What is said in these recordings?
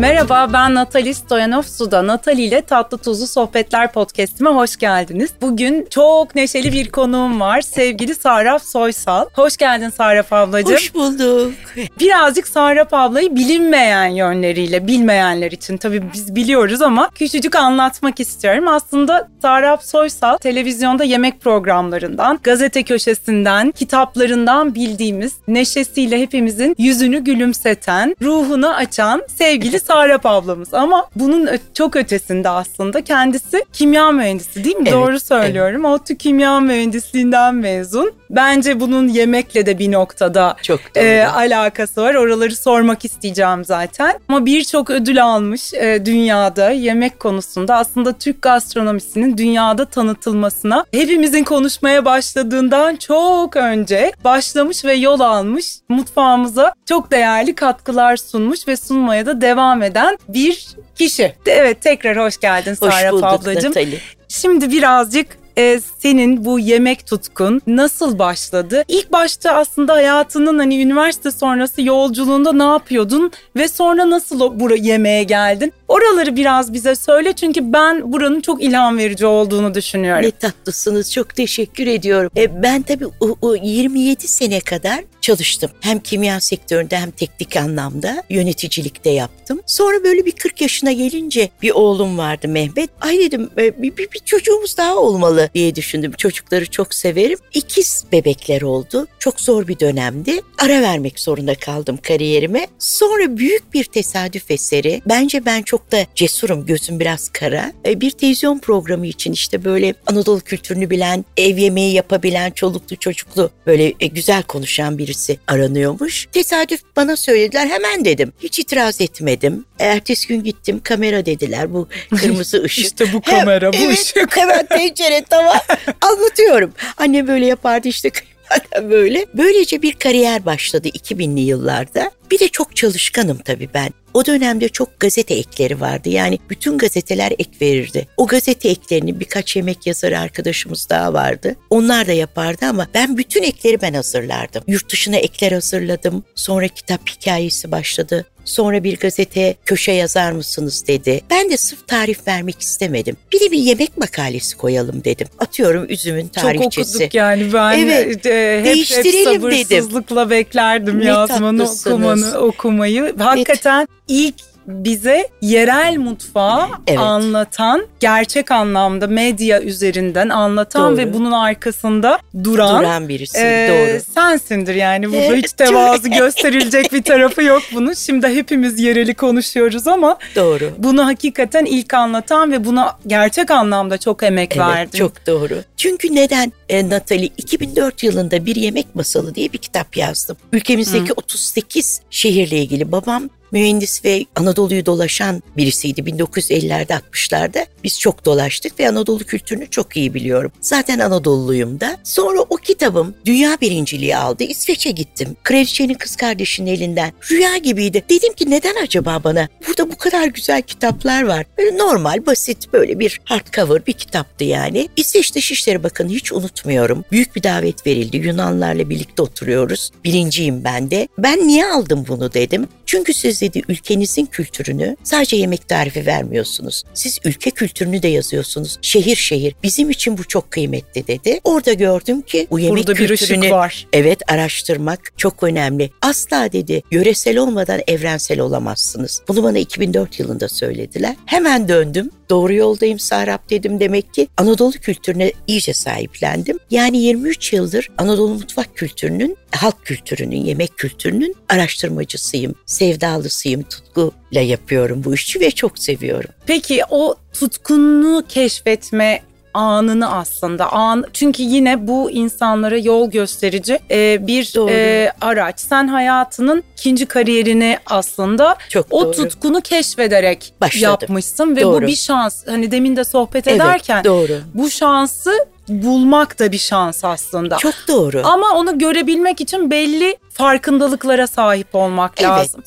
Merhaba ben Natali Stoyanov Suda. Natali ile Tatlı Tuzlu Sohbetler podcastime hoş geldiniz. Bugün çok neşeli bir konuğum var. Sevgili Saraf Soysal. Hoş geldin Saraf ablacığım. Hoş bulduk. Birazcık Saraf ablayı bilinmeyen yönleriyle, bilmeyenler için tabii biz biliyoruz ama küçücük anlatmak istiyorum. Aslında Saraf Soysal televizyonda yemek programlarından, gazete köşesinden, kitaplarından bildiğimiz neşesiyle hepimizin yüzünü gülümseten, ruhunu açan sevgili Sarap ablamız. Ama bunun çok ötesinde aslında kendisi kimya mühendisi değil mi? Evet, Doğru söylüyorum. Evet. ODTÜ kimya mühendisliğinden mezun. Bence bunun yemekle de bir noktada çok e, alakası var. Oraları sormak isteyeceğim zaten. Ama birçok ödül almış e, dünyada yemek konusunda. Aslında Türk gastronomisinin dünyada tanıtılmasına hepimizin konuşmaya başladığından çok önce başlamış ve yol almış. Mutfağımıza çok değerli katkılar sunmuş ve sunmaya da devam eden bir kişi. Evet tekrar hoş geldin Sarap hoş ablacığım. Natali. Şimdi birazcık e, senin bu yemek tutkun nasıl başladı? İlk başta aslında hayatının hani üniversite sonrası yolculuğunda ne yapıyordun ve sonra nasıl buraya yemeğe geldin? Oraları biraz bize söyle çünkü ben buranın çok ilham verici olduğunu düşünüyorum. Ne tatlısınız çok teşekkür ediyorum. E, ben tabii o, o 27 sene kadar çalıştım. Hem kimya sektöründe hem teknik anlamda yöneticilikte yaptım. Sonra böyle bir 40 yaşına gelince bir oğlum vardı Mehmet. Ay dedim e, bir, bir, bir çocuğumuz daha olmalı diye düşündüm. Çocukları çok severim. İkiz bebekler oldu. Çok zor bir dönemdi. Ara vermek zorunda kaldım kariyerime. Sonra büyük bir tesadüf eseri. Bence ben çok da cesurum. Gözüm biraz kara. E, bir televizyon programı için işte böyle Anadolu kültürünü bilen, ev yemeği yapabilen, çoluklu çocuklu böyle e, güzel konuşan birisi aranıyormuş. Tesadüf bana söylediler. Hemen dedim. Hiç itiraz etmedim. Ertesi gün gittim. Kamera dediler. Bu kırmızı ışık. İşte bu kamera, Hem, bu evet, ışık. Hemen tencere, tava anlatıyorum. Anne böyle yapardı işte böyle. Böylece bir kariyer başladı 2000'li yıllarda. Bir de çok çalışkanım tabii ben. O dönemde çok gazete ekleri vardı. Yani bütün gazeteler ek verirdi. O gazete eklerini birkaç yemek yazarı arkadaşımız daha vardı. Onlar da yapardı ama ben bütün ekleri ben hazırlardım. Yurt dışına ekler hazırladım. Sonra kitap hikayesi başladı. Sonra bir gazete köşe yazar mısınız dedi. Ben de sırf tarif vermek istemedim. Bir de bir yemek makalesi koyalım dedim. Atıyorum üzümün tarihçesi. Çok okuduk yani ben evet, e, hep, değiştirelim hep sabırsızlıkla dedim. beklerdim ne yazmanı okumanı okumayı. Hakikaten ilk bize yerel mutfağı evet. anlatan, gerçek anlamda medya üzerinden anlatan doğru. ve bunun arkasında duran, duran birisi. E, doğru. Sensindir yani burada hiç tevazu gösterilecek bir tarafı yok bunun. Şimdi hepimiz yereli konuşuyoruz ama doğru. bunu hakikaten ilk anlatan ve buna gerçek anlamda çok emek evet, verdin. çok doğru. Çünkü neden e, Natali 2004 yılında Bir Yemek Masalı diye bir kitap yazdım. Ülkemizdeki Hı. 38 şehirle ilgili babam mühendis ve Anadolu'yu dolaşan birisiydi 1950'lerde 60'larda. Biz çok dolaştık ve Anadolu kültürünü çok iyi biliyorum. Zaten Anadolu'luyum da. Sonra o kitabım dünya birinciliği aldı. İsveç'e gittim. Kraliçenin kız kardeşinin elinden. Rüya gibiydi. Dedim ki neden acaba bana? Burada bu kadar güzel kitaplar var. Böyle normal, basit böyle bir hardcover bir kitaptı yani. İsveç Dışişleri Bakanı hiç unutmuyorum. Büyük bir davet verildi. Yunanlarla birlikte oturuyoruz. Birinciyim ben de. Ben niye aldım bunu dedim. Çünkü siz dedi ülkenizin kültürünü sadece yemek tarifi vermiyorsunuz. Siz ülke kültürünü de yazıyorsunuz. Şehir şehir. Bizim için bu çok kıymetli dedi. Orada gördüm ki bu yemek Burada kültürünü var. evet araştırmak çok önemli. Asla dedi yöresel olmadan evrensel olamazsınız. Bunu bana 2004 yılında söylediler. Hemen döndüm. Doğru yoldayım Sarap dedim demek ki Anadolu kültürüne iyice sahiplendim. Yani 23 yıldır Anadolu mutfak kültürünün, halk kültürünün, yemek kültürünün araştırmacısıyım, sevdalısıyım, tutkuyla yapıyorum bu işi ve çok seviyorum. Peki o tutkunluğu keşfetme anını aslında an çünkü yine bu insanlara yol gösterici e, bir e, araç. Sen hayatının ikinci kariyerini aslında Çok o doğru. tutkunu keşfederek Başladım. yapmışsın ve doğru. bu bir şans. Hani demin de sohbet evet, ederken doğru. bu şansı bulmak da bir şans aslında. Çok doğru. Ama onu görebilmek için belli farkındalıklara sahip olmak evet. lazım.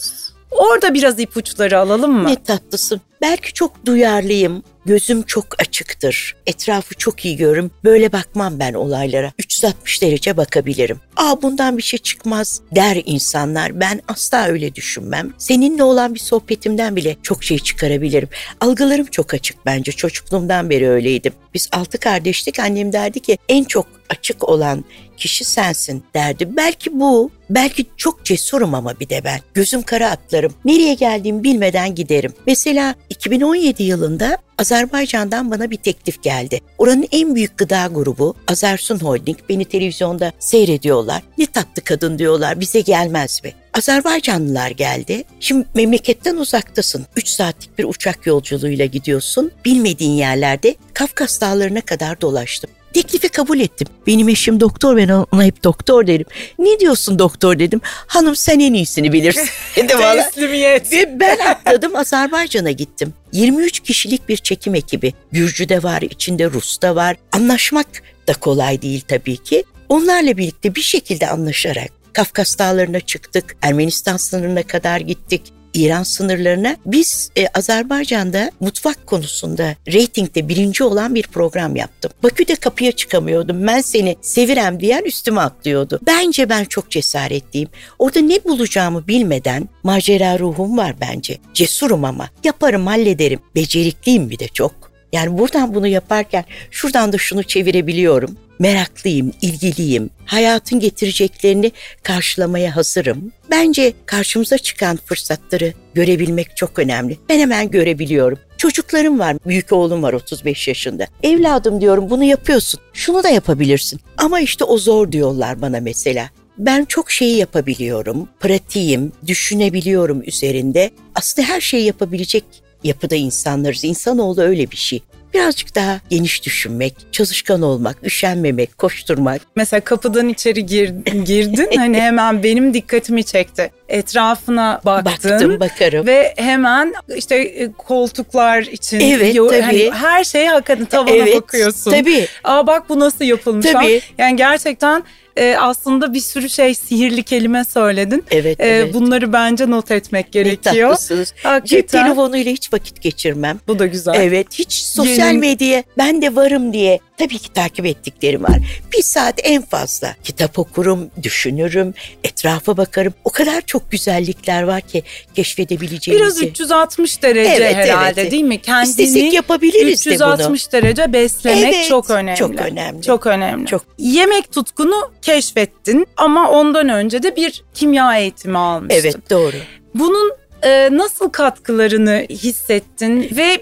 Orada biraz ipuçları alalım mı? Ne tatlısın. Belki çok duyarlıyım, gözüm çok açıktır. Etrafı çok iyi görürüm. Böyle bakmam ben olaylara. 360 derece bakabilirim. Aa bundan bir şey çıkmaz der insanlar. Ben asla öyle düşünmem. Seninle olan bir sohbetimden bile çok şey çıkarabilirim. Algılarım çok açık bence. Çocukluğumdan beri öyleydim. Biz altı kardeştik. Annem derdi ki en çok açık olan kişi sensin derdi. Belki bu, belki çok cesurum ama bir de ben. Gözüm kara atlarım. Nereye geldiğimi bilmeden giderim. Mesela 2017 yılında Azerbaycan'dan bana bir teklif geldi. Oranın en büyük gıda grubu Azersun Holding beni televizyonda seyrediyorlar. Ne tatlı kadın diyorlar bize gelmez mi? Azerbaycanlılar geldi. Şimdi memleketten uzaktasın. 3 saatlik bir uçak yolculuğuyla gidiyorsun. Bilmediğin yerlerde Kafkas dağlarına kadar dolaştım. Teklifi kabul ettim. Benim eşim doktor ben ona hep doktor derim. Ne diyorsun doktor dedim. Hanım sen en iyisini bilirsin. Dedi valla. Teslimiyet. Ve ben atladım Azerbaycan'a gittim. 23 kişilik bir çekim ekibi. Gürcü de var, içinde Rus da var. Anlaşmak da kolay değil tabii ki. Onlarla birlikte bir şekilde anlaşarak Kafkas Dağları'na çıktık. Ermenistan sınırına kadar gittik. İran sınırlarına biz e, Azerbaycan'da mutfak konusunda reytingde birinci olan bir program yaptım. Bakü'de kapıya çıkamıyordum. Ben seni sevirem diyen üstüme atlıyordu. Bence ben çok cesaretliyim. Orada ne bulacağımı bilmeden macera ruhum var bence. Cesurum ama. Yaparım, hallederim. Becerikliyim bir de çok. Yani buradan bunu yaparken şuradan da şunu çevirebiliyorum. Meraklıyım, ilgiliyim. Hayatın getireceklerini karşılamaya hazırım. Bence karşımıza çıkan fırsatları görebilmek çok önemli. Ben hemen görebiliyorum. Çocuklarım var, büyük oğlum var 35 yaşında. Evladım diyorum bunu yapıyorsun, şunu da yapabilirsin. Ama işte o zor diyorlar bana mesela. Ben çok şeyi yapabiliyorum, pratiğim, düşünebiliyorum üzerinde. Aslında her şeyi yapabilecek yapıda insanlarız. İnsanoğlu öyle bir şey. Birazcık daha geniş düşünmek, çalışkan olmak, üşenmemek, koşturmak. Mesela kapıdan içeri gir, girdin hani hemen benim dikkatimi çekti. Etrafına baktın. Baktım, bakarım. Ve hemen işte e, koltuklar için Evet, yo- tabii. hani her şeye hakikaten tavana evet, bakıyorsun. Tabii. Aa bak bu nasıl yapılmış. Tabii. Yani gerçekten e, aslında bir sürü şey sihirli kelime söyledin. Evet, E, evet. Bunları bence not etmek Ne gerekiyor. tatlısınız. Cep Hakikaten. telefonuyla hiç vakit geçirmem. Bu da güzel. Evet hiç sosyal Yeni- medyaya ben de varım diye tabii ki takip ettiklerim var. Bir saat en fazla kitap okurum, düşünürüm, etrafa bakarım. O kadar çok güzellikler var ki keşfedebileceğimizi. Biraz 360 derece Evet, herhalde evet. değil mi? Kendini İstesek yapabiliriz de bunu. 360 derece beslemek Evet, çok önemli. çok önemli. Çok önemli. Çok. Yemek tutkunu keşfettin ama ondan önce de bir kimya eğitimi almıştın. Evet doğru. Bunun e, nasıl katkılarını hissettin ve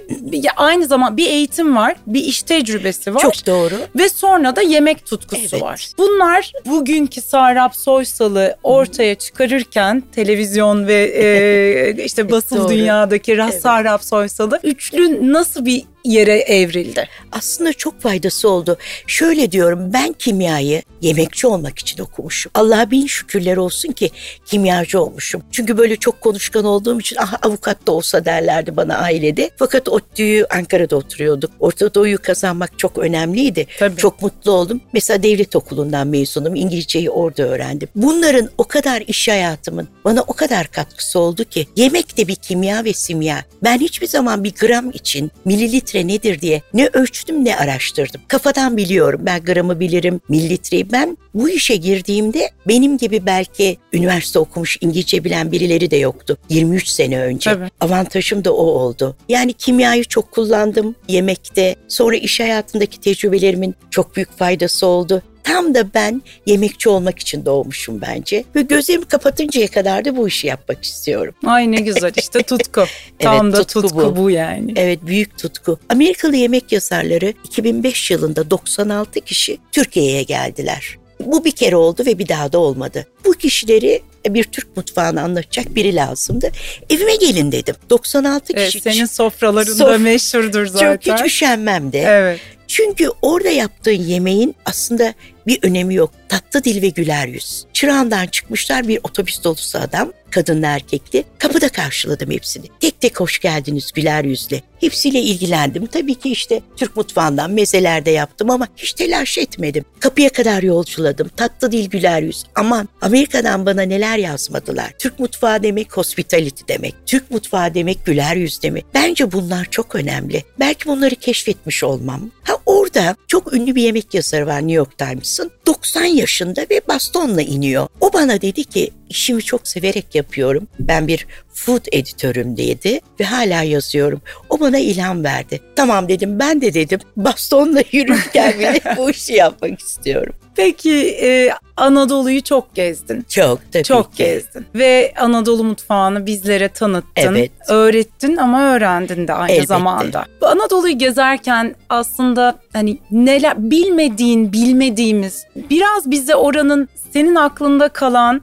aynı zaman bir eğitim var, bir iş tecrübesi var. Çok doğru. Ve sonra da yemek tutkusu Evet. var. Bunlar bugünkü Sarap Soysal'ı ortaya çıkarırken televizyon ve e, işte basıl Doğru. dünyadaki Evet. Sarap Soysal'ı üçlü nasıl bir yere evrildi? Aslında çok faydası oldu. Şöyle diyorum ben kimyayı yemekçi olmak için okumuşum. Allah'a bin şükürler olsun ki kimyacı olmuşum. Çünkü böyle çok konuşkan olduğum için ah avukat da olsa derlerdi bana ailede. Fakat ODTÜ'yü Ankara'da oturuyorduk. Orta Doğu'yu kazanmak çok önemliydi. Tabii. Çok mutlu oldum. Mesela devlet okulundan mezunum. İngilizceyi orada öğrendim. Bunların o kadar iş hayatımın bana o kadar katkısı oldu ki yemek de bir kimya ve simya. Ben hiçbir zaman bir gram için mililitre nedir diye ne ölçtüm ne araştırdım. Kafadan biliyorum. Ben gramı bilirim, mililitreyi. Ben bu işe girdiğimde benim gibi belki üniversite okumuş İngilizce bilen birileri de yoktu. 23 sene önce. Tabii. Avantajım da o oldu. Yani kimyayı çok kullandım yemekte. Sonra iş hayatındaki tecrübelerimin çok büyük faydası oldu. Tam da ben yemekçi olmak için doğmuşum bence. Ve gözlerimi kapatıncaya kadar da bu işi yapmak istiyorum. Ay ne güzel işte tutku. Tam Evet, da tutku tutku, bu. bu. yani. Evet büyük tutku. Amerikalı yemek yazarları 2005 yılında 96 kişi Türkiye'ye geldiler. Bu bir kere oldu ve bir daha da olmadı. Bu kişileri bir Türk mutfağını anlatacak biri lazımdı. Evime gelin dedim. 96 Evet, kişi. senin sofralarında Sof- meşhurdur zaten. Çok hiç üşenmem de. Evet. Çünkü orada yaptığın yemeğin aslında Bir önemi yok. Tatlı dil ve güler yüz. Çırağından çıkmışlar bir otobüs dolusu adam kadınlı erkekli. Kapıda karşıladım hepsini. Tek tek hoş geldiniz güler yüzle. Hepsiyle ilgilendim. Tabii ki işte Türk mutfağından mezeler de yaptım ama hiç telaş etmedim. Kapıya kadar yolculadım. Tatlı dil güler yüz. Aman Amerika'dan bana neler yazmadılar. Türk mutfağı demek hospitality demek. Türk mutfağı demek güler yüz demek. Bence bunlar çok önemli. Belki bunları keşfetmiş olmam. Ha orada çok ünlü bir yemek yazarı var New York Times'ın. 90 yaşında ve bastonla iniyor. O bana dedi ki işimi çok severek yapıyorum. Ben bir food editörüm dedi ve hala yazıyorum. O bana ilham verdi. Tamam dedim ben de dedim bastonla yürürken bile bu işi yapmak istiyorum. Peki e, Anadolu'yu çok gezdin. Çok tabii Çok ki. gezdin. Ve Anadolu mutfağını bizlere tanıttın. Evet. Öğrettin ama öğrendin de aynı Elbette. zamanda. Anadolu'yu gezerken aslında hani neler bilmediğin, bilmediğimiz biraz bize oranın senin aklında kalan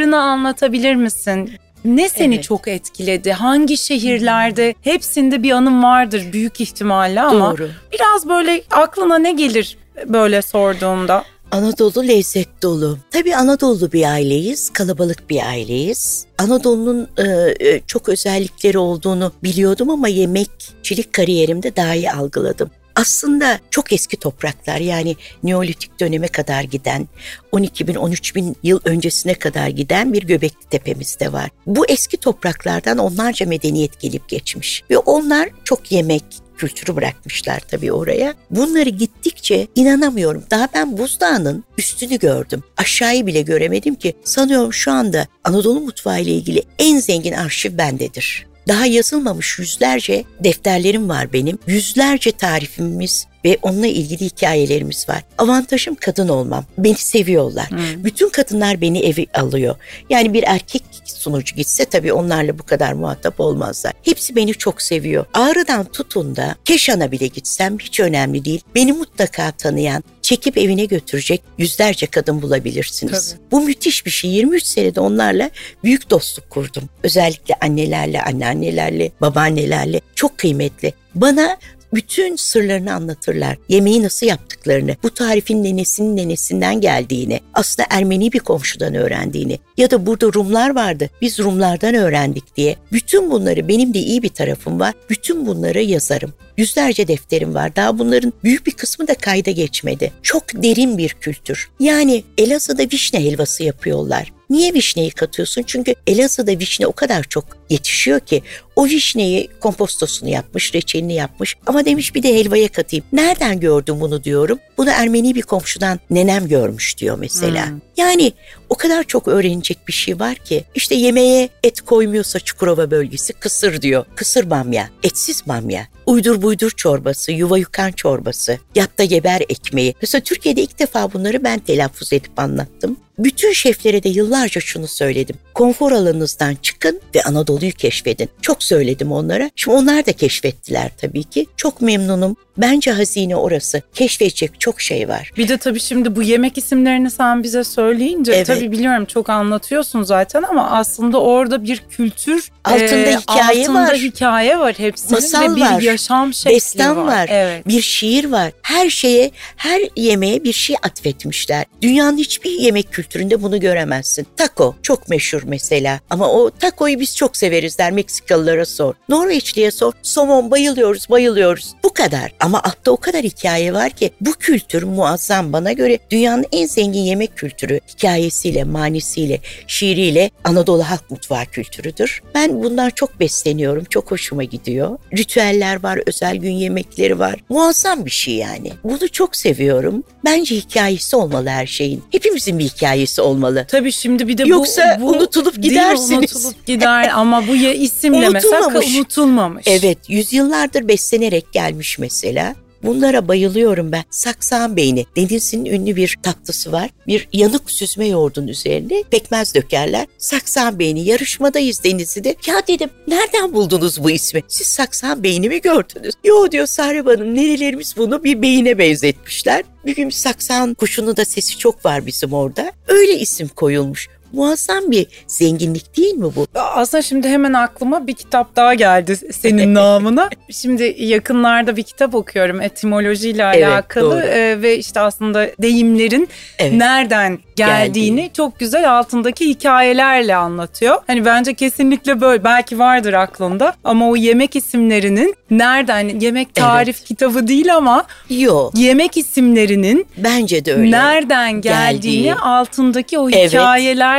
sırlarını anlatabilir misin? Ne seni Evet. çok etkiledi? Hangi şehirlerde? Hepsinde bir anım vardır büyük ihtimalle ama Doğru. biraz böyle aklına ne gelir böyle sorduğumda? Anadolu lezzet dolu. Tabii Anadolu bir aileyiz, kalabalık bir aileyiz. Anadolu'nun e, e, çok özellikleri olduğunu biliyordum ama yemekçilik kariyerimde daha iyi algıladım. Aslında çok eski topraklar yani Neolitik döneme kadar giden 12 bin 13 bin yıl öncesine kadar giden bir Göbekli Tepe'miz de var. Bu eski topraklardan onlarca medeniyet gelip geçmiş ve onlar çok yemek, kültürü bırakmışlar tabii oraya. Bunları gittikçe inanamıyorum. Daha ben buzdağının üstünü gördüm. Aşağıyı bile göremedim ki sanıyorum şu anda Anadolu mutfağı ile ilgili en zengin arşiv bendedir. Daha yazılmamış yüzlerce defterlerim var benim. Yüzlerce tarifimiz ve onunla ilgili hikayelerimiz var. Avantajım kadın olmam. Beni seviyorlar. Bütün kadınlar beni evi alıyor. Yani bir erkek sunucu gitse tabii onlarla bu kadar muhatap olmazlar. Hepsi beni çok seviyor. Ağrı'dan tutun da Keşan'a bile gitsem hiç önemli değil. Beni mutlaka tanıyan, çekip evine götürecek yüzlerce kadın bulabilirsiniz. Tabii. Bu müthiş bir şey. 23 senede onlarla büyük dostluk kurdum. Özellikle annelerle, anneannelerle, babaannelerle çok kıymetli. Bana bütün sırlarını anlatırlar. Yemeği nasıl yaptıklarını, bu tarifin nenesinin nenesinden geldiğini, aslında Ermeni bir komşudan öğrendiğini ya da burada Rumlar vardı, biz Rumlardan öğrendik diye. Bütün bunları benim de iyi bir tarafım var. Bütün bunları yazarım. Yüzlerce defterim var. Daha bunların büyük bir kısmı da kayda geçmedi. Çok derin bir kültür. Yani Elazığ'da vişne helvası yapıyorlar. Niye vişneyi katıyorsun? Çünkü Elazığ'da vişne o kadar çok yetişiyor ki o vişneyi kompostosunu yapmış, reçelini yapmış ama demiş bir de helvaya katayım. Nereden gördüm bunu diyorum. Bunu Ermeni bir komşudan nenem görmüş diyor mesela. Hmm. Yani o kadar çok öğrenecek bir şey var ki. İşte yemeğe et koymuyorsa Çukurova bölgesi kısır diyor. Kısır bamya, etsiz bamya. Uydur buydur çorbası, yuva yukan çorbası, yatta geber ekmeği. Mesela Türkiye'de ilk defa bunları ben telaffuz edip anlattım. Bütün şeflere de yıllarca şunu söyledim. Konfor alanınızdan çıkın ve Anadolu'yu keşfedin. Çok söyledim onlara. Şimdi onlar da keşfettiler tabii ki. Çok memnunum. Bence hazine orası. Keşfedecek çok şey var. Bir de tabii şimdi bu yemek isimlerini sen bize söyleyince Evet. tabii biliyorum çok anlatıyorsun zaten ama aslında orada bir kültür Altında hikaye altında var. hikaye var hepsinin Masal ve bir var. yaşam şekli Destan var. Evet. Bir şiir var. Her şeye, her yemeğe bir şey atfetmişler. Dünyanın hiçbir yemek kültüründe bunu göremezsin. Taco çok meşhur mesela. Ama o tacoyu biz çok severiz der Meksikalılara sor. Norveçliye sor. Somon bayılıyoruz, bayılıyoruz. Bu kadar. Ama altta o kadar hikaye var ki bu kültür muazzam bana göre dünyanın en zengin yemek kültürü. Hikayesiyle, manisiyle, şiiriyle Anadolu halk mutfağı kültürüdür. Ben bundan çok besleniyorum. Çok hoşuma gidiyor. Ritüeller var, özel gün yemekleri var. Muazzam bir şey yani. Bunu çok seviyorum. Bence hikayesi olmalı her şeyin. Hepimizin bir hikayesi olmalı. Tabii şimdi bir de Yoksa bu, bu unutulup gidersiniz. Unutulup gider ama bu ya isimle mesela Unutulmamış. unutulmamış. Evet, yüzyıllardır beslenerek gelmiş mesela. Bunlara bayılıyorum ben. Saksan beyni. Denizli'nin ünlü bir tatlısı var. Bir yanık süzme yoğurdun üzerine pekmez dökerler. Saksan beyni. Yarışmadayız Denizli'de. Ya dedim nereden buldunuz bu ismi? Siz saksan beyni mi gördünüz? Yo diyor Sahrep Hanım nerelerimiz bunu bir beyine benzetmişler. Bir gün saksan kuşunun da sesi çok var bizim orada. Öyle isim koyulmuş. Muazzam bir zenginlik değil mi bu? Aslında şimdi hemen aklıma bir kitap daha geldi senin namına. Şimdi yakınlarda bir kitap okuyorum etimolojiyle Evet, alakalı doğru. Ee, ve işte aslında deyimlerin Evet. nereden geldiğini Geldiğini. çok güzel altındaki hikayelerle anlatıyor. Hani bence kesinlikle böyle belki vardır aklında ama o yemek isimlerinin nereden yemek tarif kitabı değil ama Yok. yemek isimlerinin Bence de öyle. nereden geldiğini Geldiği. altındaki o Evet.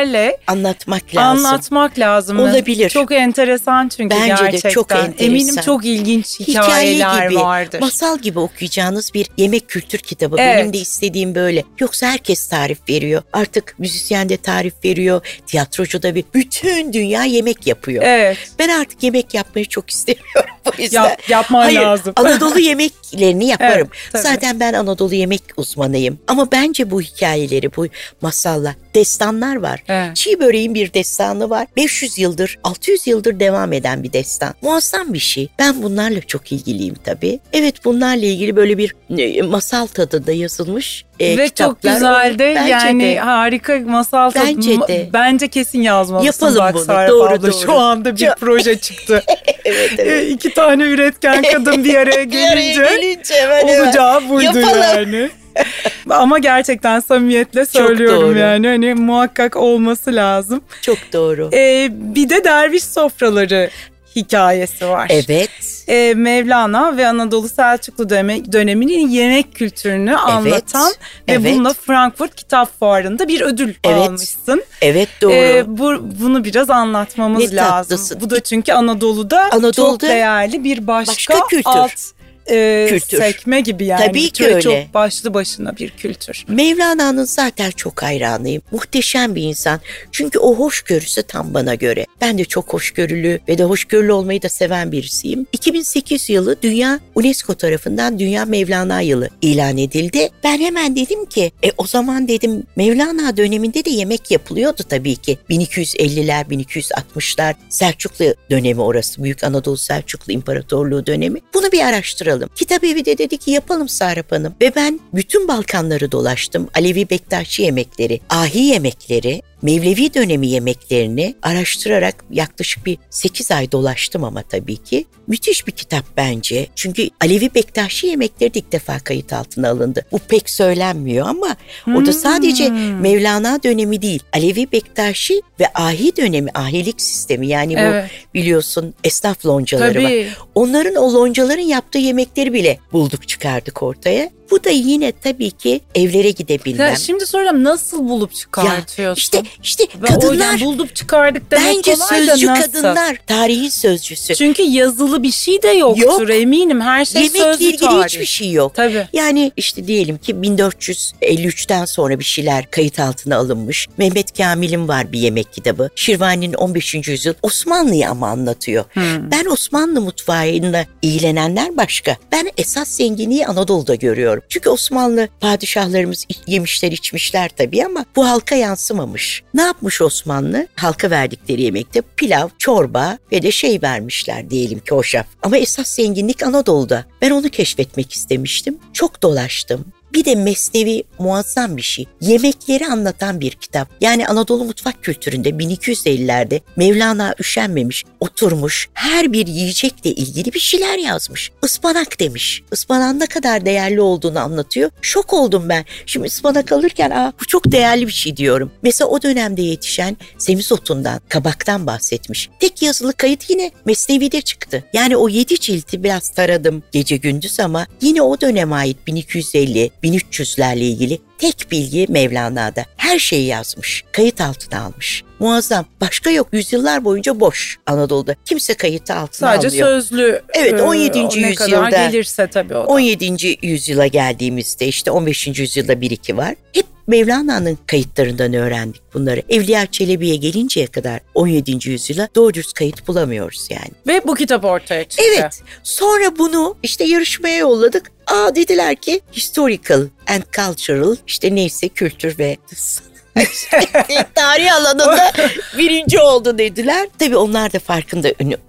Hikayelerle Anlatmak lazım. anlatmak lazım. Olabilir. Çok enteresan çünkü Bence de gerçekten. çok enteresan. Eminim çok ilginç Hikaye hikayeler gibi, vardır. masal gibi okuyacağınız bir yemek kültür kitabı. Evet. Benim de istediğim böyle. Yoksa herkes tarif veriyor. Artık müzisyen de tarif veriyor. Tiyatrocu da bir. Bütün dünya yemek yapıyor. Evet. Ben artık yemek yapmayı çok istemiyorum. Bu yüzden. Yap, yapman Hayır, lazım. Anadolu yemeklerini yaparım. Evet, tabii. Zaten ben Anadolu yemek uzmanıyım. Ama bence bu hikayeleri, bu masallar, destanlar var. Evet. Çiğ böreğin bir destanı var. 500 yıldır, 600 yıldır devam eden bir destan. Muazzam bir şey. Ben bunlarla çok ilgiliyim tabii. Evet bunlarla ilgili böyle bir e, masal tadında yazılmış e, Ve çok kitaplar güzel olur. de Bence yani de. harika masal tadı- Bence de. Bence kesin yazmalısın Yapalım bak bunu. Serap Doğru, abla. doğru. Şu anda bir proje çıktı. evet, evet. E, İki tane üretken kadın bir araya Bir araya gelince gelince hemen. olacağı buydu Yapalım. yani. Ama gerçekten samimiyetle söylüyorum yani hani muhakkak olması lazım. Çok doğru. Ee, bir de derviş sofraları hikayesi var. evet. Ee, Mevlana ve Anadolu Selçuklu dönemi, döneminin yemek kültürünü anlatan ve evet. bununla Frankfurt Kitap Fuarı'nda bir ödül Evet. almışsın. Evet doğru. Ee, bu, bunu biraz anlatmamız Ne lazım. tatlısın. Bu da çünkü Anadolu'da, çok Anadolu'da değerli bir başka, başka kültür. alt e, Kültür. sekme gibi yani. Tabii ki öyle. Çok başlı başına bir kültür. Mevlana'nın zaten çok hayranıyım. Muhteşem bir insan. Çünkü o hoşgörüsü tam bana göre. Ben de çok hoşgörülü ve de hoşgörülü olmayı da seven birisiyim. 2008 yılı Dünya UNESCO tarafından Dünya Mevlana yılı ilan edildi. Ben hemen dedim ki e o zaman dedim Mevlana döneminde de yemek yapılıyordu tabii ki. 1250'ler, 1260'lar Selçuklu dönemi orası. Büyük Anadolu Selçuklu İmparatorluğu dönemi. Bunu bir araştıralım. Kitap evi de dedi ki yapalım Sarap Hanım. Ve ben bütün Balkanları dolaştım. Alevi Bektaşi yemekleri, ahi yemekleri, Mevlevi dönemi yemeklerini araştırarak yaklaşık bir 8 ay dolaştım ama tabii ki. Müthiş bir kitap bence. Çünkü Alevi Bektaşi yemekleri de ilk defa kayıt altına alındı. Bu pek söylenmiyor ama orada sadece Mevlana dönemi değil, Alevi Bektaşi ve ahi dönemi, ahilik sistemi yani bu Evet. biliyorsun esnaf loncaları var. Tabii. Onların o loncaların yaptığı yemekleri bile bulduk çıkardık ortaya. Bu da yine tabii ki evlere gidebilmem. Ya şimdi soracağım nasıl bulup çıkartıyorsun? işte işte Ve o kadınlar bulup çıkardık demek bence kolay da sözcü nasıl? kadınlar tarihin sözcüsü. Çünkü yazılı bir şey de yoktur Yok. eminim. Her şey Yemekle sözlü ilgili tarih. hiçbir şey yok. Tabii. Yani işte diyelim ki 1453'ten sonra bir şeyler kayıt altına alınmış. Mehmet Kamil'in var bir yemek kitabı. Şirvani'nin 15. yüzyıl Osmanlı'yı ama anlatıyor. Hmm. Ben Osmanlı mutfağıyla ilgilenenler başka. Ben esas zenginliği Anadolu'da görüyorum. Çünkü Osmanlı padişahlarımız yemişler içmişler tabii ama bu halka yansımamış. Ne yapmış Osmanlı? Halka verdikleri yemekte pilav, çorba ve de şey vermişler diyelim ki hoşaf. Ama esas zenginlik Anadolu'da. Ben onu keşfetmek istemiştim. Çok dolaştım. Bir de Mesnevi muazzam bir şey. Yemekleri anlatan bir kitap. Yani Anadolu mutfak kültüründe 1250'lerde Mevlana üşenmemiş, oturmuş, her bir yiyecekle ilgili bir şeyler yazmış. Ispanak demiş. Ispanağın ne kadar değerli olduğunu anlatıyor. Şok oldum ben. Şimdi ıspanak alırken Aa, bu çok değerli bir şey diyorum. Mesela o dönemde yetişen semizotundan, kabaktan bahsetmiş. Tek yazılı kayıt yine Mesnevi'de çıktı. Yani o yedi cilti biraz taradım gece gündüz ama yine o döneme ait 1250 1300'lerle ilgili tek bilgi Mevlana'da. Her şeyi yazmış. Kayıt altına almış. Muazzam. Başka yok. Yüzyıllar boyunca boş Anadolu'da. Kimse kayıtı altına Sadece almıyor. sözlü. Evet, e, 17. o Ne kadar yüzyılda- gelirse tabii o da. 17. yüzyıla geldiğimizde işte 15. yüzyılda bir iki var. Hep Mevlana'nın kayıtlarından öğrendik bunları. Evliya Çelebi'ye gelinceye kadar 17. yüzyıla doğru dürüst kayıt bulamıyoruz yani. Ve bu kitap ortaya çıktı. Evet. Sonra bunu işte yarışmaya yolladık. Aa dediler ki historical and cultural işte neyse kültür ve tarih alanında birinci oldu dediler. Tabii onlar da farkında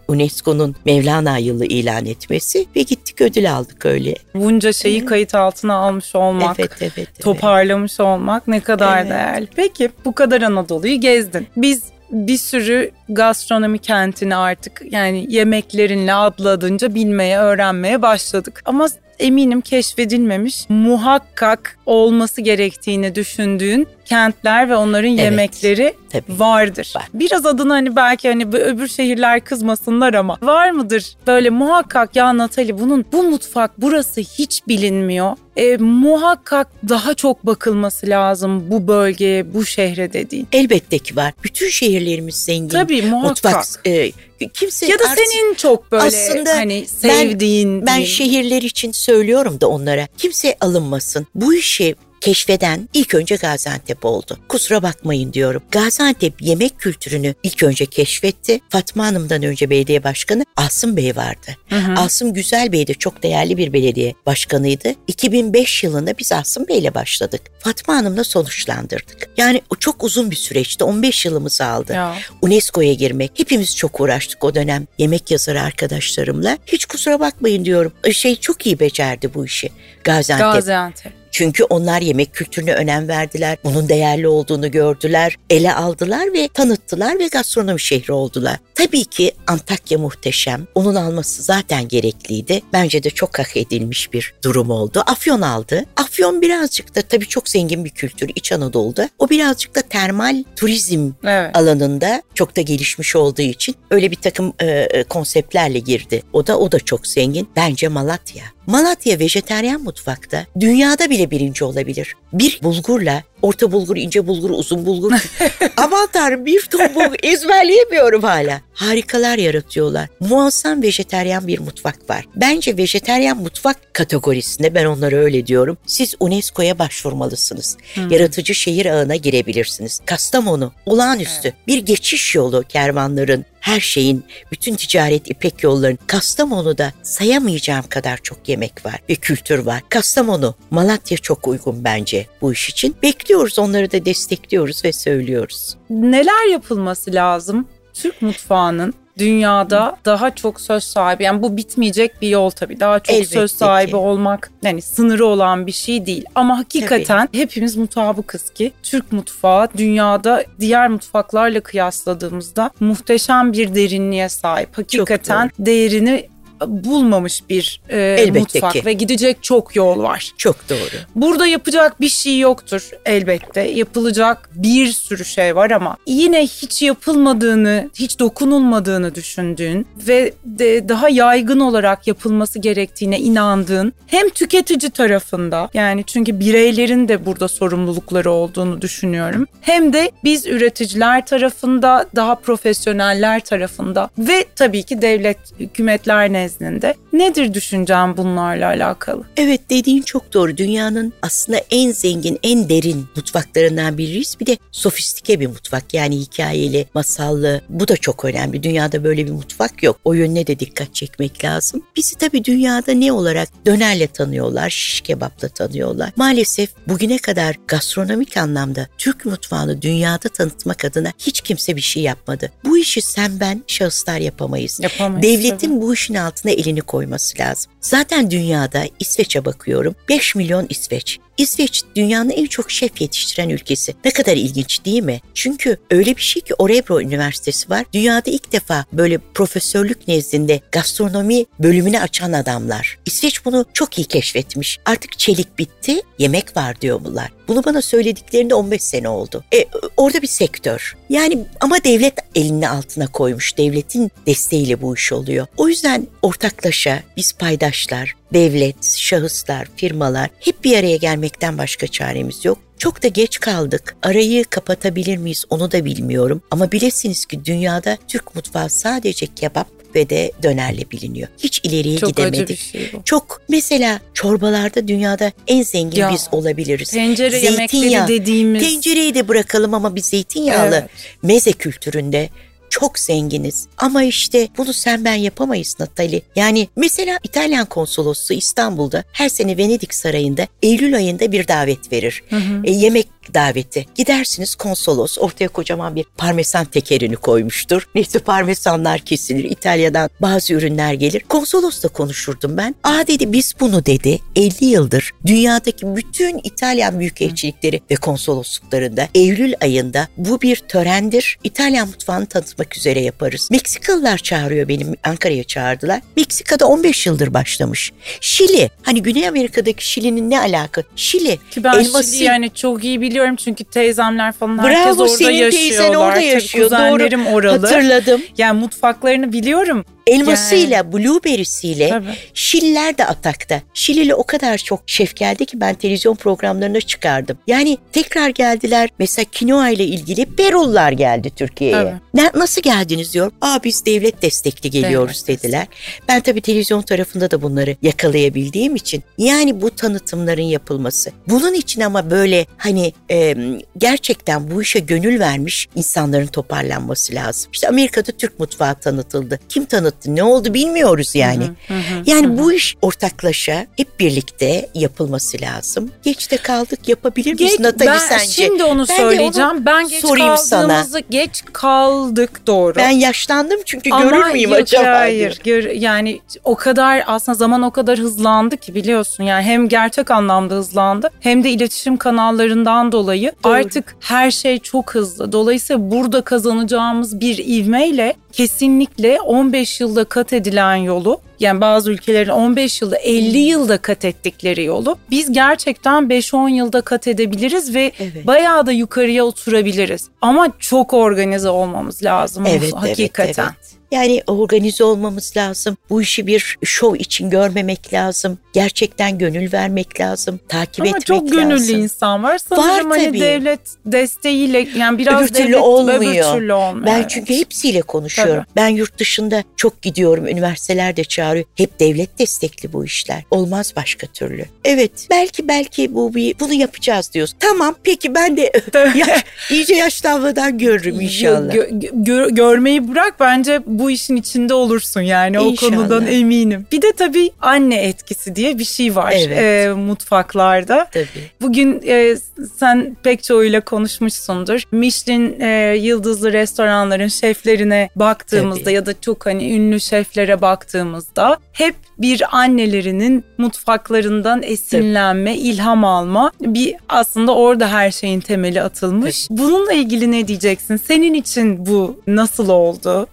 UNESCO'nun Mevlana yılı ilan etmesi ve gittik ödül aldık öyle. Bunca şeyi evet. kayıt altına almış olmak, evet, evet, evet. toparlamış olmak ne kadar evet. değerli. Peki bu kadar Anadolu'yu gezdin. Biz bir sürü gastronomi kentini artık yani yemeklerinle adladınca bilmeye, öğrenmeye başladık. Ama eminim keşfedilmemiş, muhakkak olması gerektiğini düşündüğün kentler ve onların evet, yemekleri tabii. vardır. Var. Biraz adını hani belki hani öbür şehirler kızmasınlar ama var mıdır böyle muhakkak ya Natali bunun bu mutfak burası hiç bilinmiyor. E, muhakkak daha çok bakılması lazım bu bölgeye, bu şehre dediğin. Elbette ki var. Bütün şehirlerimiz zengin. Tabii muhakkak. Mutfak, e, kimse ya da senin çok böyle aslında hani sevdiğin ben, ben şehirler için söylüyorum da onlara kimse alınmasın. Bu işi keşfeden ilk önce Gaziantep oldu. Kusura bakmayın diyorum. Gaziantep yemek kültürünü ilk önce keşfetti. Fatma Hanım'dan önce belediye başkanı Asım Bey vardı. Hı hı. Asım Güzel Bey de çok değerli bir belediye başkanıydı. 2005 yılında biz Asım Bey ile başladık. Fatma Hanım'la sonuçlandırdık. Yani o çok uzun bir süreçti. 15 yılımızı aldı. Ya. UNESCO'ya girmek. Hepimiz çok uğraştık o dönem yemek yazarı arkadaşlarımla. Hiç kusura bakmayın diyorum. Şey çok iyi becerdi bu işi. Gaziantep. Gaziantep. Çünkü onlar yemek kültürüne önem verdiler. Bunun değerli olduğunu gördüler. Ele aldılar ve tanıttılar ve gastronomi şehri oldular. Tabii ki Antakya muhteşem. Onun alması zaten gerekliydi. Bence de çok hak edilmiş bir durum oldu. Afyon aldı. Afyon birazcık da tabii çok zengin bir kültür İç Anadolu'da. O birazcık da termal turizm evet. alanında çok da gelişmiş olduğu için öyle bir takım e, konseptlerle girdi. O da o da çok zengin. Bence Malatya. Malatya vejeteryan mutfakta dünyada bile birinci olabilir. Bir bulgurla orta bulgur, ince bulgur, uzun bulgur. Aman tanrım bir ton bulgur ezberleyemiyorum hala. Harikalar yaratıyorlar. Muazzam vejeteryan bir mutfak var. Bence vejeteryan mutfak kategorisinde ben onlara öyle diyorum. Siz UNESCO'ya başvurmalısınız. Hmm. Yaratıcı şehir ağına girebilirsiniz. Kastamonu olağanüstü evet. bir geçiş yolu kervanların, her şeyin, bütün ticaret ipek yolların Kastamonu'da sayamayacağım kadar çok yemek var ve kültür var. Kastamonu, Malatya çok uygun bence bu iş için. Bekliyoruz onları da destekliyoruz ve söylüyoruz. Neler yapılması lazım Türk mutfağının dünyada daha çok söz sahibi yani bu bitmeyecek bir yol tabii daha çok Elbette söz sahibi ki. olmak yani sınırı olan bir şey değil ama hakikaten tabii. hepimiz mutabıkız ki Türk mutfağı dünyada diğer mutfaklarla kıyasladığımızda muhteşem bir derinliğe sahip hakikaten değerini bulmamış bir e, mutfak ki. ve gidecek çok yol var. Çok doğru. Burada yapacak bir şey yoktur elbette. Yapılacak bir sürü şey var ama yine hiç yapılmadığını, hiç dokunulmadığını düşündüğün ve de daha yaygın olarak yapılması gerektiğine inandığın hem tüketici tarafında yani çünkü bireylerin de burada sorumlulukları olduğunu düşünüyorum. Hem de biz üreticiler tarafında, daha profesyoneller tarafında ve tabii ki devlet, hükümetler nezdinde nezdinde. Nedir düşüncen bunlarla alakalı? Evet dediğin çok doğru. Dünyanın aslında en zengin, en derin mutfaklarından biriyiz. Bir de sofistike bir mutfak. Yani hikayeli, masallı. Bu da çok önemli. Dünyada böyle bir mutfak yok. O yönüne de dikkat çekmek lazım. Bizi tabii dünyada ne olarak dönerle tanıyorlar, şiş kebapla tanıyorlar. Maalesef bugüne kadar gastronomik anlamda Türk mutfağını dünyada tanıtmak adına hiç kimse bir şey yapmadı. Bu işi sen ben şahıslar yapamayız. Yapamayız. Devletin tabii. bu işin altına altına elini koyması lazım. Zaten dünyada İsveç'e bakıyorum. 5 milyon İsveç. İsveç dünyanın en çok şef yetiştiren ülkesi. Ne kadar ilginç değil mi? Çünkü öyle bir şey ki Orebro Üniversitesi var. Dünyada ilk defa böyle profesörlük nezdinde gastronomi bölümünü açan adamlar. İsveç bunu çok iyi keşfetmiş. Artık çelik bitti, yemek var diyor bunlar. Bunu bana söylediklerinde 15 sene oldu. E, orada bir sektör. Yani ama devlet elini altına koymuş. Devletin desteğiyle bu iş oluyor. O yüzden ortaklaşa biz paydaşlar, devlet, şahıslar, firmalar hep bir araya gelmekten başka çaremiz yok. Çok da geç kaldık. Arayı kapatabilir miyiz onu da bilmiyorum. Ama bilesiniz ki dünyada Türk mutfağı sadece kebap ve de dönerle biliniyor. Hiç ileriye Çok gidemedik. Acı bir şey bu. Çok mesela çorbalarda dünyada en zengin ya, biz olabiliriz. Tencere Zeytinyağı, yemekleri dediğimiz. Tencereyi de bırakalım ama bir zeytinyağlı evet. meze kültüründe çok zenginiz. Ama işte bunu sen ben yapamayız Natali. Yani mesela İtalyan konsolosluğu İstanbul'da her sene Venedik Sarayı'nda Eylül ayında bir davet verir. Hı hı. E, yemek daveti. Gidersiniz konsolos ortaya kocaman bir parmesan tekerini koymuştur. Neyse parmesanlar kesilir. İtalya'dan bazı ürünler gelir. Konsolosla konuşurdum ben. Aa dedi biz bunu dedi 50 yıldır dünyadaki bütün İtalyan büyükelçilikleri ve konsolosluklarında Eylül ayında bu bir törendir. İtalyan mutfağını tanıtmak üzere yaparız. Meksikalılar çağırıyor benim Ankara'ya çağırdılar. Meksika'da 15 yıldır başlamış. Şili hani Güney Amerika'daki Şili'nin ne alaka? Şili. Ki ben elması... Şili yani çok iyi biliyorum çünkü teyzemler falan Bravo, herkes orada senin yaşıyorlar. Teyzen orada yaşıyor. Doğru. oralı. Hatırladım. Yani mutfaklarını biliyorum. Elmasıyla, yani. blueberry'siyle Tabii. Şililer de atakta. Şilili o kadar çok şef geldi ki ben televizyon programlarına çıkardım. Yani tekrar geldiler. Mesela kinoa ile ilgili Perollar geldi Türkiye'ye. Ne, nasıl geldiniz diyor. Aa biz devlet destekli geliyoruz devlet dediler. Ben tabii televizyon tarafında da bunları yakalayabildiğim için yani bu tanıtımların yapılması. Bunun için ama böyle hani e, gerçekten bu işe gönül vermiş insanların toparlanması lazım. İşte Amerika'da Türk mutfağı tanıtıldı. Kim tanıttı? Tanıttı. Ne oldu bilmiyoruz yani. Hı hı, hı, yani hı. bu iş ortaklaşa hep birlikte yapılması lazım. Geçte kaldık yapabilir misin geç, Natali ben sence? Şimdi onu ben söyleyeceğim. Onu ben geç sorayım sana. geç kaldık doğru. Ben yaşlandım çünkü Ama görür müyüm yok, acaba? Hayır gör, yani o kadar aslında zaman o kadar hızlandı ki biliyorsun. Yani hem gerçek anlamda hızlandı hem de iletişim kanallarından dolayı doğru. artık her şey çok hızlı. Dolayısıyla burada kazanacağımız bir ivmeyle kesinlikle 15 yılda kat edilen yolu yani bazı ülkelerin 15 yılda 50 yılda kat ettikleri yolu biz gerçekten 5-10 yılda kat edebiliriz ve evet. bayağı da yukarıya oturabiliriz. Ama çok organize olmamız lazım evet, hakikaten. Evet, evet. Yani organize olmamız lazım. Bu işi bir şov için görmemek lazım. Gerçekten gönül vermek lazım. Takip Ama etmek lazım. Ama çok gönüllü insan var. Sanırım var, hani tabii. devlet desteğiyle yani biraz öbür türlü devlet, olmuyor. Öbür türlü olmuyor. Ben evet. çünkü hepsiyle konuşuyorum. Tabii. Ben yurt dışında çok gidiyorum. Üniversiteler de çağırıyor. Hep devlet destekli bu işler. Olmaz başka türlü. Evet belki belki bu bir bunu yapacağız diyoruz. Tamam peki ben de yaş, iyice yaşlanmadan görürüm inşallah. Gö, gö, görmeyi bırak bence bu bu işin içinde olursun yani İnşallah. o konudan eminim. Bir de tabii anne etkisi diye bir şey var evet. e, mutfaklarda. Tabii. Bugün e, sen pek çoğuyla konuşmuşsundur. Michelin e, yıldızlı restoranların şeflerine baktığımızda tabii. ya da çok hani ünlü şeflere baktığımızda hep bir annelerinin mutfaklarından esinlenme, Tabii. ilham alma bir aslında orada her şeyin temeli atılmış. Tabii. Bununla ilgili ne diyeceksin? Senin için bu nasıl oldu?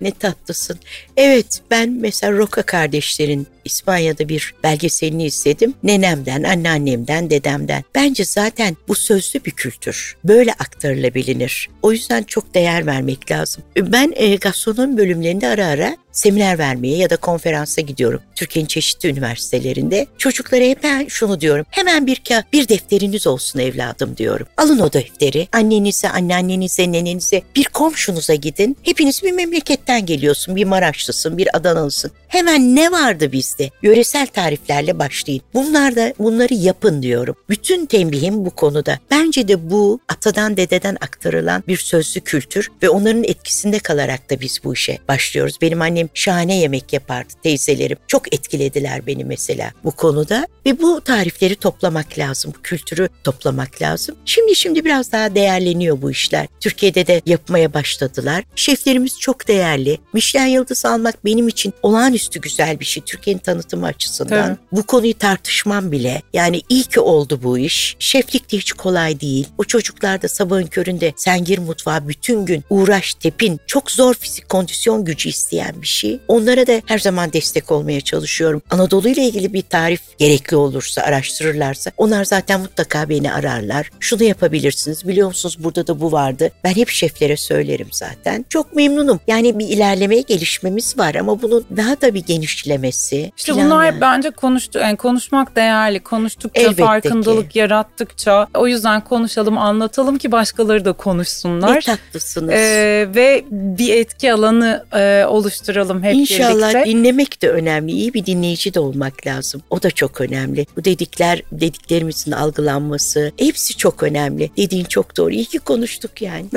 Ne tatlısın. Evet ben mesela Roka kardeşlerin İspanya'da bir belgeselini izledim. Nenemden, anneannemden, dedemden. Bence zaten bu sözlü bir kültür. Böyle aktarılabilir. O yüzden çok değer vermek lazım. Ben e, gastronomi bölümlerinde ara ara seminer vermeye ya da konferansa gidiyorum. Türkiye'nin çeşitli üniversitelerinde. Çocuklara hep ben şunu diyorum. Hemen bir bir defteriniz olsun evladım diyorum. Alın o defteri. Annenize, anneannenize, nenenize, bir komşunuza gidin. Hepiniz bir memleketten geliyorsun. Bir Maraşlısın, bir Adanalısın. Hemen ne vardı bizde? Yöresel tariflerle başlayın. Bunlar da bunları yapın diyorum. Bütün tembihim bu konuda. Bence de bu atadan dededen aktarılan bir sözlü kültür ve onların etkisinde kalarak da biz bu işe başlıyoruz. Benim annem şahane yemek yapardı teyzelerim. Çok etkilediler beni mesela bu konuda ve bu tarifleri toplamak lazım. Bu kültürü toplamak lazım. Şimdi şimdi biraz daha değerleniyor bu işler. Türkiye'de de yapmaya başladılar. Şeflerimiz çok değerli. Michelin yıldızı almak benim için olağanüstü güzel bir şey. Türkiye'nin tanıtımı açısından. Tabii. Bu konuyu tartışmam bile. Yani iyi ki oldu bu iş. Şeflik de hiç kolay değil. O çocuklar da sabahın köründe sen gir mutfağa bütün gün uğraş tepin. Çok zor fizik kondisyon gücü isteyen bir şey. Onlara da her zaman destek olmaya çalışıyorum. Anadolu ile ilgili bir tarif gerekli olursa, araştırırlarsa onlar zaten mutlaka beni ararlar. Şunu yapabilirsiniz. Biliyor musunuz burada da bu vardı. Ben hep şeflere söylerim zaten. Çok memnunum. Yani bir ilerlemeye gelişmemiz var ama bunun daha da bir genişlemesi, İşte Planla. bunlar bence konuştu yani konuşmak değerli. Konuştukça Elbette farkındalık ki. yarattıkça o yüzden konuşalım, anlatalım ki başkaları da Ne konuşsunlar. tatlısınız. Ee, ve bir etki alanı e, oluşturalım hep İnşallah birlikte. dinlemek de önemli. İyi bir dinleyici de olmak lazım. O da çok önemli. Bu dedikler, dediklerimizin algılanması hepsi çok önemli. Dediğin çok doğru. İyi ki konuştuk yani.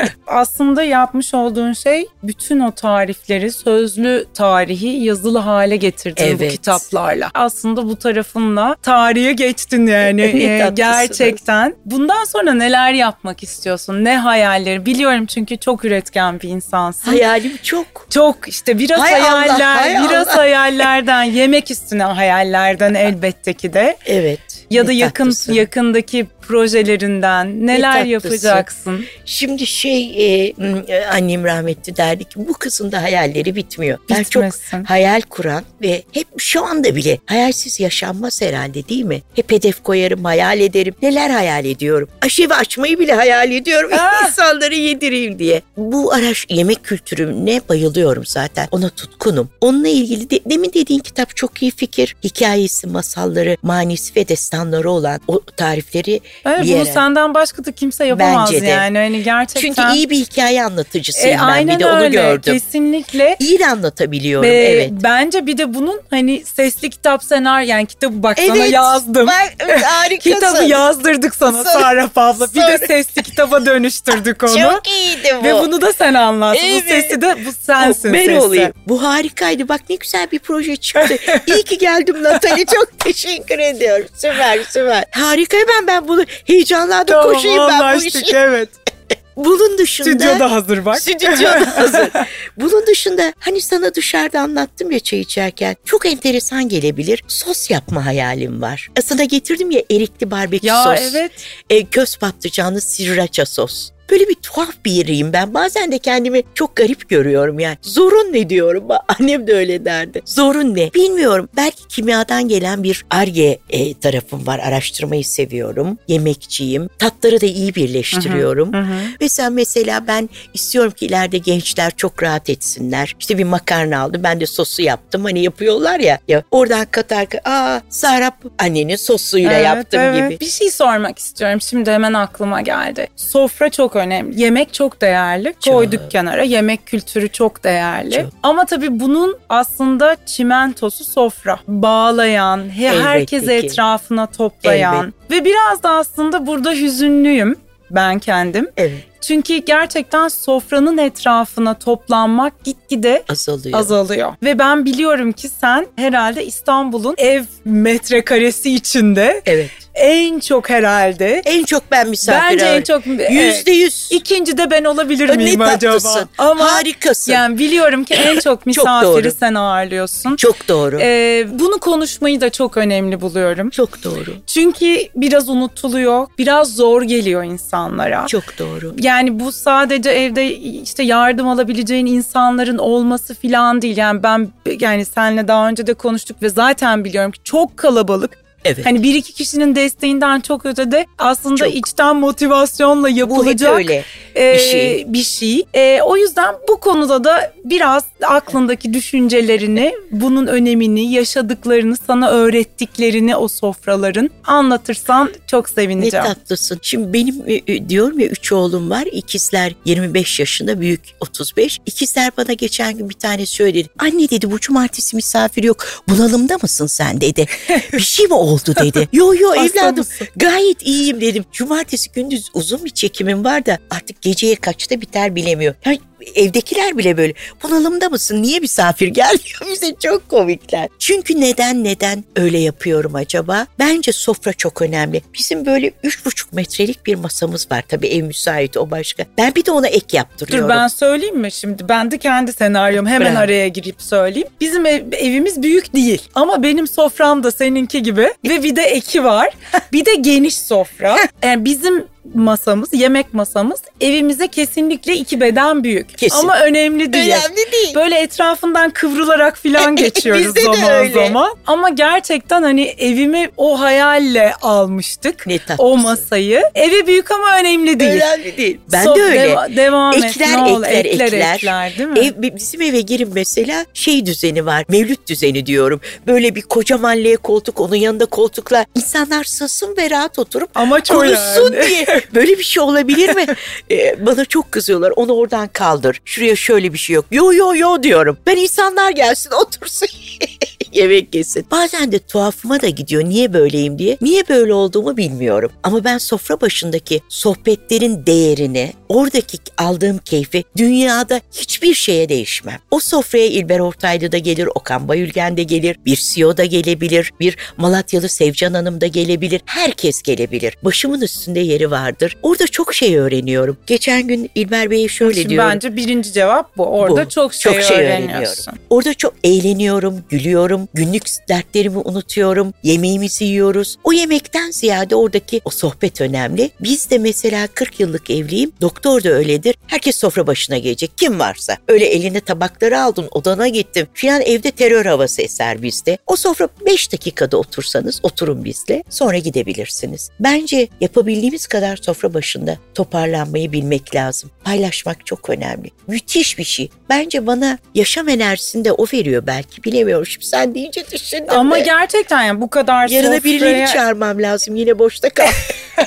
Aslında yapmış olduğun şey bütün o tarifleri, sözlü tarihi yazılı hale getirdin bu Evet. kitaplarla. Aslında bu tarafınla tarihe geçtin yani haklısınız. gerçekten. Bundan sonra neler yapmak istiyorsun? Ne hayalleri? Biliyorum çünkü çok üretken bir insansın. Hayalim çok. Çok işte biraz Hay Allah, hayaller, hay biraz Allah. hayallerden, yemek üstüne hayallerden elbette ki de. Evet. Ya da yakın tatlısın. yakındaki projelerinden neler yapacaksın? Şimdi şey e, e, annem rahmetli derdi ki bu kızın da hayalleri bitmiyor. Ben çok hayal kuran ve hep şu anda bile hayalsiz yaşanmaz herhalde değil mi? Hep hedef koyarım, hayal ederim. Neler hayal ediyorum? Aşevi açmayı bile hayal ediyorum. Ah! insanları yedireyim diye. Bu araş yemek kültürüne bayılıyorum zaten. Ona tutkunum. Onunla ilgili de, demin dediğin kitap çok iyi fikir. Hikayesi, masalları, manisi ve destanları olan o tarifleri Evet, bir bunu yere. senden başka da kimse yapamaz Bence de. yani. Hani gerçekten. Çünkü iyi bir hikaye anlatıcısıyım E, ben aynen bir de onu öyle. gördüm. Kesinlikle. İyi de anlatabiliyorum Ve evet. Bence bir de bunun hani sesli kitap senaryo yani kitabı bak sana Evet, yazdım. Bak, harikasın. Kitabı yazdırdık sana Sarah abla. Bir de sesli kitaba dönüştürdük onu. Çok iyiydi bu. Ve bunu da sen anlattın. Evet. Bu sesi de bu sensin ben sesi. olayım. Bu harikaydı. Bak ne güzel bir proje çıktı. İyi ki geldim Natali. Çok teşekkür ediyorum. Süper süper. Harika ben ben bunu heyecanlandım Tamam koşayım ben bu işi. evet. Bunun dışında. Stüdyoda hazır bak. Stüdyoda hazır. Bunun dışında hani sana dışarıda anlattım ya çay içerken çok enteresan gelebilir. Sos yapma hayalim var. Sana getirdim ya erikli barbekü ya sos. evet. E, köz patlıcanlı sriracha sos. Böyle bir tuhaf bir yeriyim ben. Bazen de kendimi çok garip görüyorum yani. Zorun ne diyorum. Annem de öyle derdi. Zorun ne? Bilmiyorum. Belki kimyadan gelen bir arge e, tarafım var. Araştırmayı seviyorum. Yemekçiyim. Tatları da iyi birleştiriyorum. Hı hı. Mesela mesela ben istiyorum ki ileride gençler çok rahat etsinler. İşte bir makarna aldım. Ben de sosu yaptım. Hani yapıyorlar ya. ya oradan katar aa Sarap annenin sosuyla Evet, yaptım evet. gibi. Bir şey sormak istiyorum. Şimdi hemen aklıma geldi. Sofra çok önemli. Yemek çok değerli. Çok. Koyduk kenara. Yemek kültürü çok değerli. Çok. Ama tabii bunun aslında çimentosu sofra. Bağlayan, Elbette herkesi ki. etrafına toplayan. Ve biraz da aslında burada hüzünlüyüm ben kendim. Evet Çünkü gerçekten sofranın etrafına toplanmak gitgide azalıyor. azalıyor. Ve ben biliyorum ki sen herhalde İstanbul'un ev metrekaresi içinde Evet. en çok herhalde En çok ben misafir bence en çok Yüzde yüz. ikinci de ben olabilir Ne miyim tatlısın. acaba? Ama Harikasın. yani biliyorum ki en çok misafiri doğru. sen ağırlıyorsun. Çok doğru. Ee, bunu konuşmayı da çok önemli buluyorum. çok doğru. Çünkü biraz unutuluyor, biraz zor geliyor insanlara. Çok doğru. Yani bu sadece evde işte yardım alabileceğin insanların olması filan değil. Yani ben yani seninle daha önce de konuştuk ve zaten biliyorum ki çok kalabalık. Evet. Hani bir iki kişinin desteğinden çok ötede aslında Çok. içten motivasyonla Bu yapılacak öyle. e, bir şey. bir şey. E, o yüzden bu konuda da biraz aklındaki düşüncelerini, bunun önemini, yaşadıklarını, sana öğrettiklerini o sofraların anlatırsan çok Ne sevineceğim. tatlısın. Şimdi benim e, e, diyorum ya üç oğlum var. İkizler 25 yaşında, büyük 35. İkizler bana geçen gün bir tane söyledi. Anne dedi bu cumartesi misafir yok. Bunalımda mısın sen dedi. bir şey mi oldu dedi. Yo yo evladım mısın? gayet iyiyim dedim. Cumartesi gündüz uzun bir çekimim var da artık geceye kaçta biter bilemiyor. Ya evdekiler bile böyle bunalımda mısın niye misafir gelmiyor bize çok komikler. Çünkü neden neden öyle yapıyorum acaba? Bence sofra çok önemli. Bizim böyle üç buçuk metrelik bir masamız var tabii ev müsait o başka. Ben bir de ona ek yaptırıyorum. Dur ben söyleyeyim mi şimdi? Ben de kendi senaryom hemen Bravo. araya girip söyleyeyim. Bizim ev- evimiz büyük değil ama benim sofram da seninki gibi ve bir de eki var. bir de geniş sofra. Yani bizim masamız, yemek masamız evimize kesinlikle iki beden büyük. Kesin. Ama önemli değil. Önemli değil. Böyle etrafından kıvrılarak falan geçiyoruz Bizde de zaman öyle. zaman. Ama gerçekten hani evimi o hayalle almıştık. Ne tatlısın. O masayı. Evi büyük ama önemli değil. Önemli değil. Ben So- de öyle. deva- devam et. Ekler, Ne olur, ekler, ekler, ekler. ekler, değil mi? Ev, bizim eve girin mesela şey düzeni var. Mevlüt düzeni diyorum. Böyle bir kocaman L koltuk onun yanında koltuklar. İnsanlar sığsın ve rahat oturup ama konuşsun yani. diye. Böyle bir şey olabilir mi? Ee, bana çok kızıyorlar. Onu oradan kaldır. Şuraya şöyle bir şey yok. Yo yo yo diyorum. Ben insanlar gelsin otursun. Yemek yesin. Bazen de tuhafıma da gidiyor niye böyleyim diye. Niye böyle olduğumu bilmiyorum. Ama ben sofra başındaki sohbetlerin değerini, oradaki aldığım keyfi dünyada hiçbir şeye değişmem. O sofraya İlber Ortaylı da gelir, Okan Bayülgen de gelir, bir CEO da gelebilir, bir Malatyalı Sevcan Hanım da gelebilir. Herkes gelebilir. Başımın üstünde yeri vardır. Orada çok şey öğreniyorum. Geçen gün İlber Bey'e şöyle Şimdi diyorum. bence birinci cevap bu. Orada Bu. çok şey, Çok şey öğreniyorsun. Orada çok eğleniyorum, gülüyorum, günlük dertlerimi unutuyorum, yemeğimizi yiyoruz. O yemekten ziyade oradaki o sohbet önemli. Biz de mesela 40 yıllık evliyim, doktor da öyledir. Herkes sofra başına gelecek, kim varsa. Öyle eline tabakları aldın, odana gittim. Filan evde terör havası eser bizde. O sofra 5 dakikada otursanız oturun bizle, sonra gidebilirsiniz. Bence yapabildiğimiz kadar sofra başında toparlanmayı bilmek lazım. Paylaşmak çok önemli. Müthiş bir şey. Bence bana yaşam enerjisini de o veriyor belki. Bilemiyorum. Şimdi sen deyince düşündüm Ama de. gerçekten yani bu kadar Yarına birileri sofraya- çağırmam lazım. Yine boşta kal.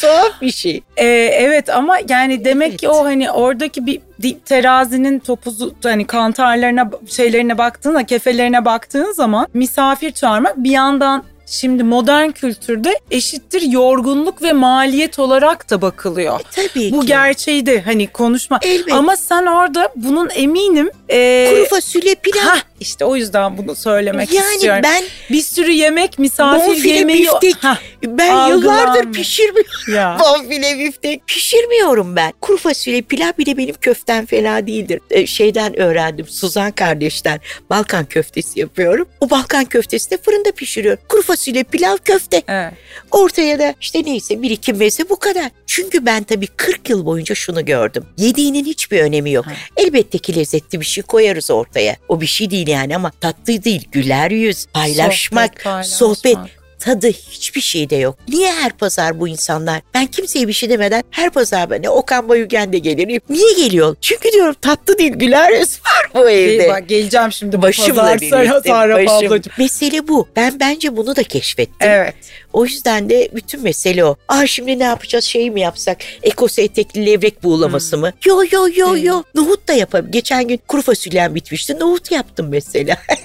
Tuhaf bir şey. Ee, evet ama yani demek Evet. ki o hani oradaki bir terazinin topuzu hani kantarlarına şeylerine baktığında kefelerine baktığın zaman misafir çağırmak bir yandan şimdi modern kültürde eşittir yorgunluk ve maliyet olarak da bakılıyor. Tabii Bu ki. gerçeği de hani konuşma. Elbette. Ama sen orada bunun eminim. ee, Kuru fasulye pilav. Hah, işte o yüzden bunu söylemek yani istiyorum. ben bir sürü yemek misafir yemeği biftek Hah, ben yıllardır pişirmiyorum. ya. Bonfile biftek pişirmiyorum ben. Kuru fasulye pilav bile benim köften fena değildir. Ee, şeyden öğrendim Suzan kardeşten Balkan köftesi yapıyorum. O Balkan köftesi de fırında pişiriyorum. Kuru fasulye pilav köfte. Evet. Ortaya da işte neyse bir iki meze bu kadar. Çünkü ben tabii 40 yıl boyunca şunu gördüm. Yediğinin hiçbir önemi yok. Ha. Elbette ki lezzetli bir şey koyarız ortaya. O bir şey değil yani ama tatlı değil. Güler yüz, paylaşmak, Sohbet, paylaşmak. sohbet. Tadı hiçbir şeyde yok. Niye her pazar bu insanlar? Ben kimseye bir şey demeden her pazar bana Okan Bayülgen de gelir. Niye geliyor? Çünkü diyorum tatlı değil güler yüz var bu evde. Bak geleceğim şimdi Başımla pazar birlikte. Sara Sara başım. ablacığım. Mesele bu. Ben bence bunu da keşfettim. Evet. O yüzden de bütün mesele o. Aa şimdi ne yapacağız şey mi yapsak? Ekosu etekli levrek buğulaması mı? Yo yo yo Hmm. yo. Nohut da yapabilirim. Geçen gün kuru fasulyem bitmişti. Nohut yaptım mesela.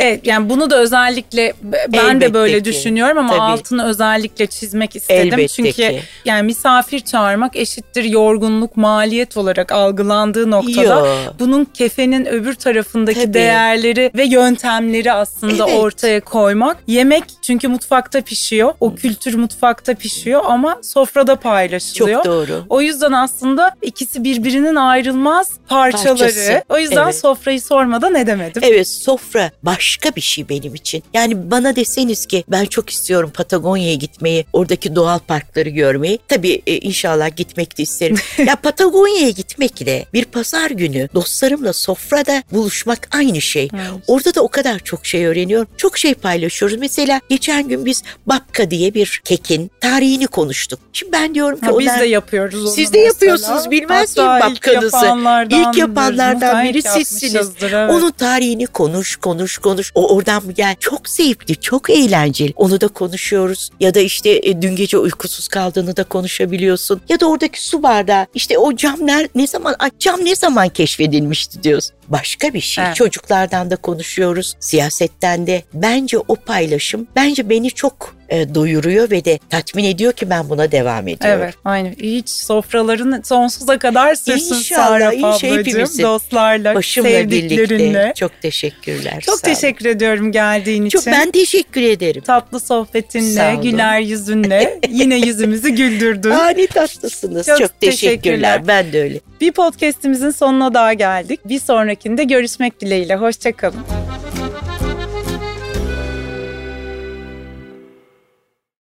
Evet yani bunu da özellikle ben Elbette de böyle ki. düşünüyorum ama Tabii. altını özellikle çizmek istedim. Elbette Çünkü ki. yani misafir çağırmak eşittir yorgunluk, maliyet olarak algılandığı noktada Yo. bunun kefenin öbür tarafındaki Tabii. değerleri ve yöntemleri aslında Evet. ortaya koymak. Yemek çünkü mutfakta pişiyor. O kültür mutfakta pişiyor ama sofrada paylaşılıyor. Çok doğru. O yüzden aslında ikisi birbirinin ayrılmaz parçaları. Parçası, O yüzden evet. sofrayı sormadan edemedim. Evet sofra başka bir şey benim için. Yani bana deseniz ki ben çok istiyorum Patagonya'ya gitmeyi, oradaki doğal parkları görmeyi. Tabii e, inşallah gitmek de isterim. ya Patagonya'ya gitmekle bir pazar günü dostlarımla sofrada buluşmak aynı şey. Evet. Orada da o kadar çok şey öğreniyorum. Çok şey paylaşıyoruz. Mesela geçen gün biz babka diye bir kekin tarihini konuştuk. Şimdi ben diyorum ki Ha, biz onlar- de yapıyoruz onu Siz de mesela. yapıyorsunuz, bilmez miyim ilk yapanlardan, İlk yapanlardan biri sizsiniz. evet. Onun tarihini konuş, konuş, konuş. O oradan mı gel? Çok zevkli, çok eğlenceli. Onu da konuşuyoruz. Ya da işte e, dün gece uykusuz kaldığını da konuşabiliyorsun. Ya da oradaki su bardağı. İşte o cam ner, ne zaman cam ne zaman keşfedilmişti diyoruz. Başka bir şey. Evet. Çocuklardan da konuşuyoruz. Siyasetten de. Bence o paylaşım bence beni çok e, doyuruyor ve de tatmin ediyor ki ben buna devam ediyorum. Evet, aynı. Hiç sofraların sonsuza kadar sürsün İnşallah, Serap inşallah hepimizin. Dostlarla, Başımla sevdiklerinle. birlikte. Çok teşekkürler. Çok teşekkür ediyorum geldiğin Çok için. ben teşekkür ederim. Tatlı sohbetinle, güler yüzünle yine yüzümüzü güldürdün. Aa ne tatlısınız. Çok Çok, teşekkürler. teşekkürler. Ben de öyle. Bir podcastimizin sonuna daha geldik. Bir sonrakinde görüşmek dileğiyle. Hoşçakalın.